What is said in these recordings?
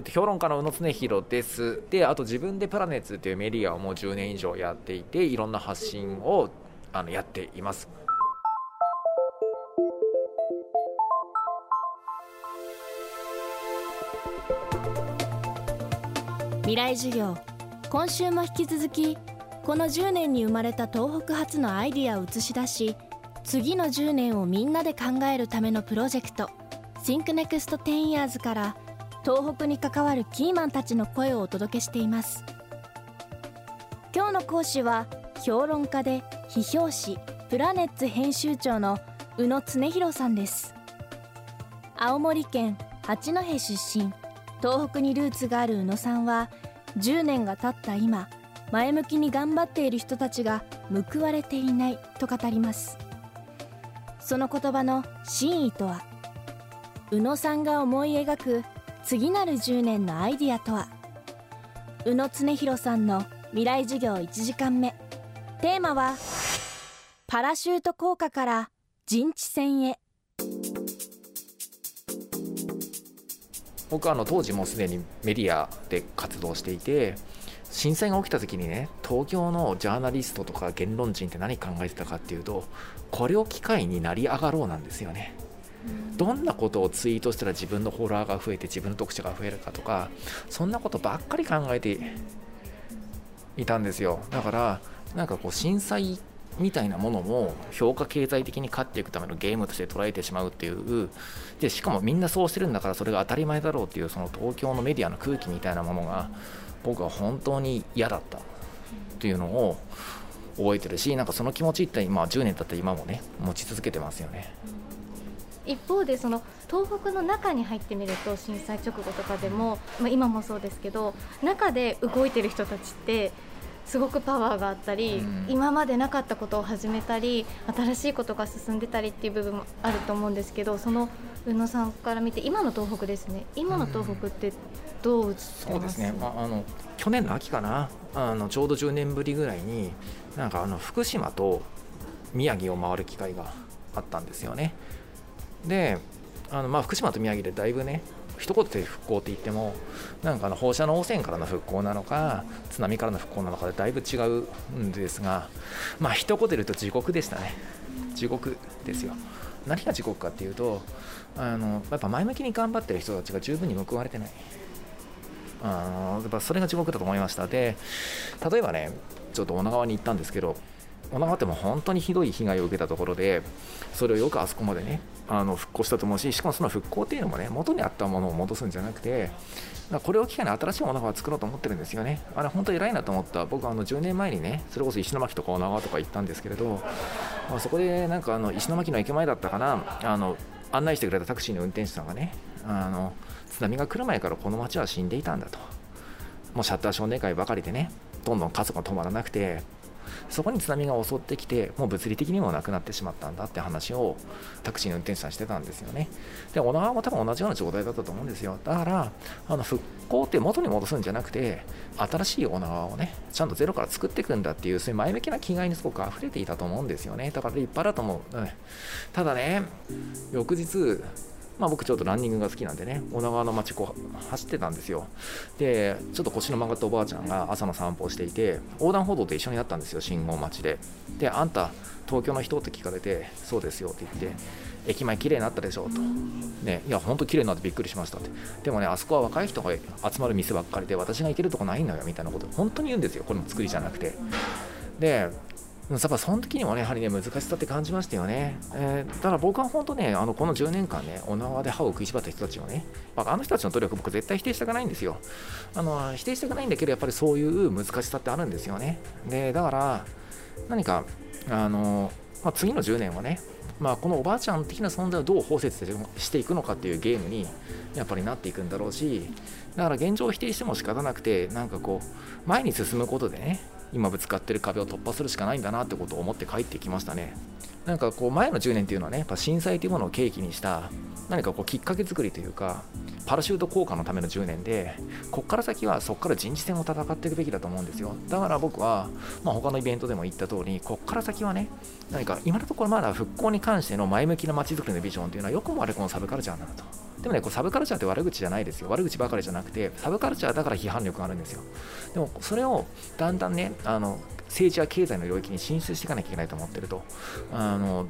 っと、評論家の宇野恒弘です。で、あと自分でプラネッツというメディアをもう10年以上やっていて、いろんな発信をあのやっています。未来授業今週も引き続きこの10年に生まれた東北発のアイディアを映し出し次の10年をみんなで考えるためのプロジェクト ThinkNext10 Years から東北に関わるキーマンたちの声をお届けしています。今日の講師は評論家で批評誌プラネッツ編集長の宇野恒弘さんです。青森県八戸出身東北にルーツがある宇野さんは10年が経った今前向きに頑張っている人たちが報われていないと語ります。その言葉の真意とは宇野さんが思い描く次なる10年のアイディアとは？宇野恒弘さんの未来授業1時間目。テーマはパラシュート効果から陣地戦へ。僕はあの当時もすでにメディアで活動していて震災が起きた時にね東京のジャーナリストとか言論人って何考えてたかっていうとこれを機会になり上がろうなんですよね。どんなことをツイートしたら自分のフォロワーが増えて自分の読者が増えるかとかそんなことばっかり考えていたんですよだからなんかこう震災みたいなものも評価経済的に勝っていくためのゲームとして捉えてしまうっていうでしかもみんなそうしてるんだからそれが当たり前だろうっていうその東京のメディアの空気みたいなものが僕は本当に嫌だったっていうのを覚えてるしなんかその気持ちって今10年経った今もね持ち続けてますよね。一方でその東北の中に入ってみると震災直後とかでも、まあ、今もそうですけど中で動いてる人たちってすごくパワーがあったり、うん、今までなかったことを始めたり新しいことが進んでたりっていう部分もあると思うんですけどその宇野さんから見て今の東北ですね。今の東北ってどう映ってます、そうですね、まあ、あの去年の秋かな。あのちょうど10年ぶりぐらいになんかあの福島と宮城を回る機会があったんですよね。であのまあ福島と宮城でだいぶね一言で復興って言ってもなんかあの放射能汚染からの復興なのか津波からの復興なのかでだいぶ違うんですがまあ一言で言うと地獄でしたね。地獄ですよ。何が地獄かっていうとあのやっぱ前向きに頑張ってる人たちが十分に報われてない。あのやっぱそれが地獄だと思いました。で例えばねちょっと女川に行ったんですけど女川っても本当にひどい被害を受けたところでそれをよくあそこまでねあの復興したと思うししかもその復興っていうのもね元にあったものを戻すんじゃなくてこれを機会に新しい女川を作ろうと思ってるんですよね。あれ本当偉いなと思った僕あの10年前にねそれこそ石巻とか女川とか行ったんですけれど、まあ、そこでなんかあの石巻の駅前だったかなあの案内してくれたタクシーの運転手さんがねあの津波が来る前からこの町は死んでいたんだと。もうシャッター少年会ばかりでねどんどん過疎が止まらなくてそこに津波が襲ってきてもう物理的にもなくなってしまったんだって話をタクシーの運転手さんしてたんですよね。で女川も多分同じような状態だったと思うんですよ。だからあの復興って元に戻すんじゃなくて新しい女川をねちゃんとゼロから作っていくんだっていうそういう前向きな気概にすごく溢れていたと思うんですよね。だから立派だと思う、うん、ただね翌日まあ、僕ちょっとランニングが好きなんでね女川の街こう走ってたんですよ。でちょっと腰の曲がったおばあちゃんが朝の散歩をしていて横断歩道と一緒になったんですよ信号待ちで。であんた東京の人って聞かれてそうですよって言って駅前綺麗になったでしょと、ね、いや本当綺麗になってびっくりしましたって。でもねあそこは若い人が集まる店ばっかりで私が行けるとこないのよみたいなこと本当に言うんですよ。これも作りじゃなくて。でやっぱその時にもね、やはりね、難しさって感じましたよね。えー、だ僕は本当ね、あのこの10年間ね、お縄で歯を食いしばった人たちをね、まあの人たちの努力、僕絶対否定したくないんですよ。あの否定したくないんだけど、やっぱりそういう難しさってあるんですよね。で、だから、何か、あの、まあ、次の10年はね、まあ、このおばあちゃん的な存在をどう包摂していくのかっていうゲームにやっぱりなっていくんだろうしだから現状を否定しても仕方なくてなんかこう前に進むことでね今ぶつかってる壁を突破するしかないんだなってことを思って帰ってきましたね。なんかこう前の10年っていうのはねやっぱ震災というものを契機にした何かこうきっかけ作りというかパラシュート効果のための10年でこっから先はそこから人事戦を戦っていくべきだと思うんですよ。だから僕は、まあ、他のイベントでも言った通りこっから先はね何か今のところまだ復興に関しての前向きな街づくりのビジョンというのはよくもあれこのサブカルチャーなんだと。でもねこうサブカルチャーって悪口じゃないですよ。悪口ばかりじゃなくてサブカルチャーだから批判力があるんですよ。でもそれをだんだんねあの政治や経済の領域に進出していかなきゃいけないと思ってると。あの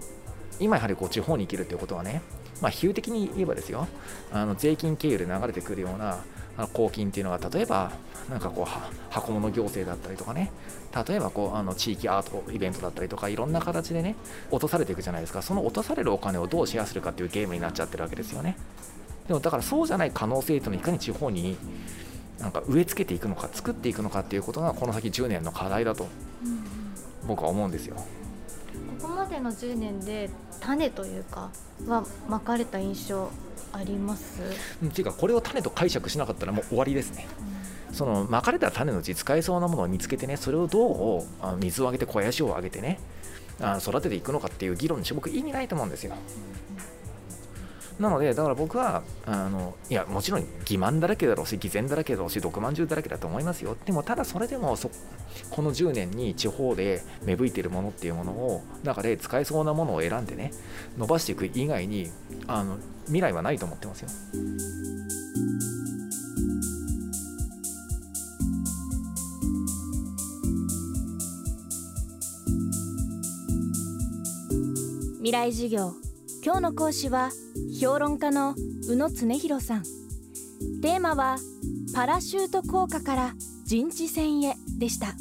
今やはりこう地方に生きるということはねまあ、比喩的に言えばですよ。あの税金経由で流れてくるような公金っていうのが例えばなんかこう箱物行政だったりとかね。例えばこうあの地域アートイベントだったりとかいろんな形でね落とされていくじゃないですか。その落とされるお金をどうシェアするかっていうゲームになっちゃってるわけですよね。でもだからそうじゃない可能性というのをいかに地方になんか植え付けていくのか作っていくのかっていうことがこの先10年の課題だと僕は思うんですよ。ここまでの10年で種というかはまかれた印象あります？っていうかこれを種と解釈しなかったらもう終わりですね。うん、そのまかれた種のうち使えそうなものを見つけてねそれをどう水をあげて肥やしをあげてね育てていくのかっていう議論に僕意味ないと思うんですよ。なのでだから僕はあのいやもちろん欺瞞だらけだろうし偽善だらけだろうし毒まんじゅうだらけだと思いますよでもただそれでもそこの10年に地方で芽吹いてるものっていうものを中で使えそうなものを選んでね伸ばしていく以外にあの未来はないと思ってますよ。未来授業今日の講師は評論家の宇野常寛さん。テーマはパラシュート効果から陣地戦へでした。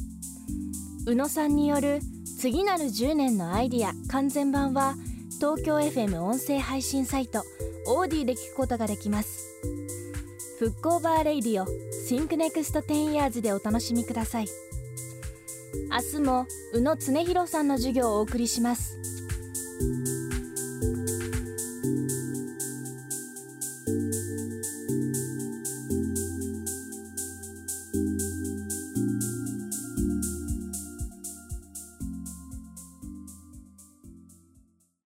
宇野さんによる次なる10年のアイディア完全版は東京 FM 音声配信サイトオーディで聞くことができます。復興 Bar Radio Think Next 10 years でお楽しみください。明日も宇野恒弘さんの授業をお送りします。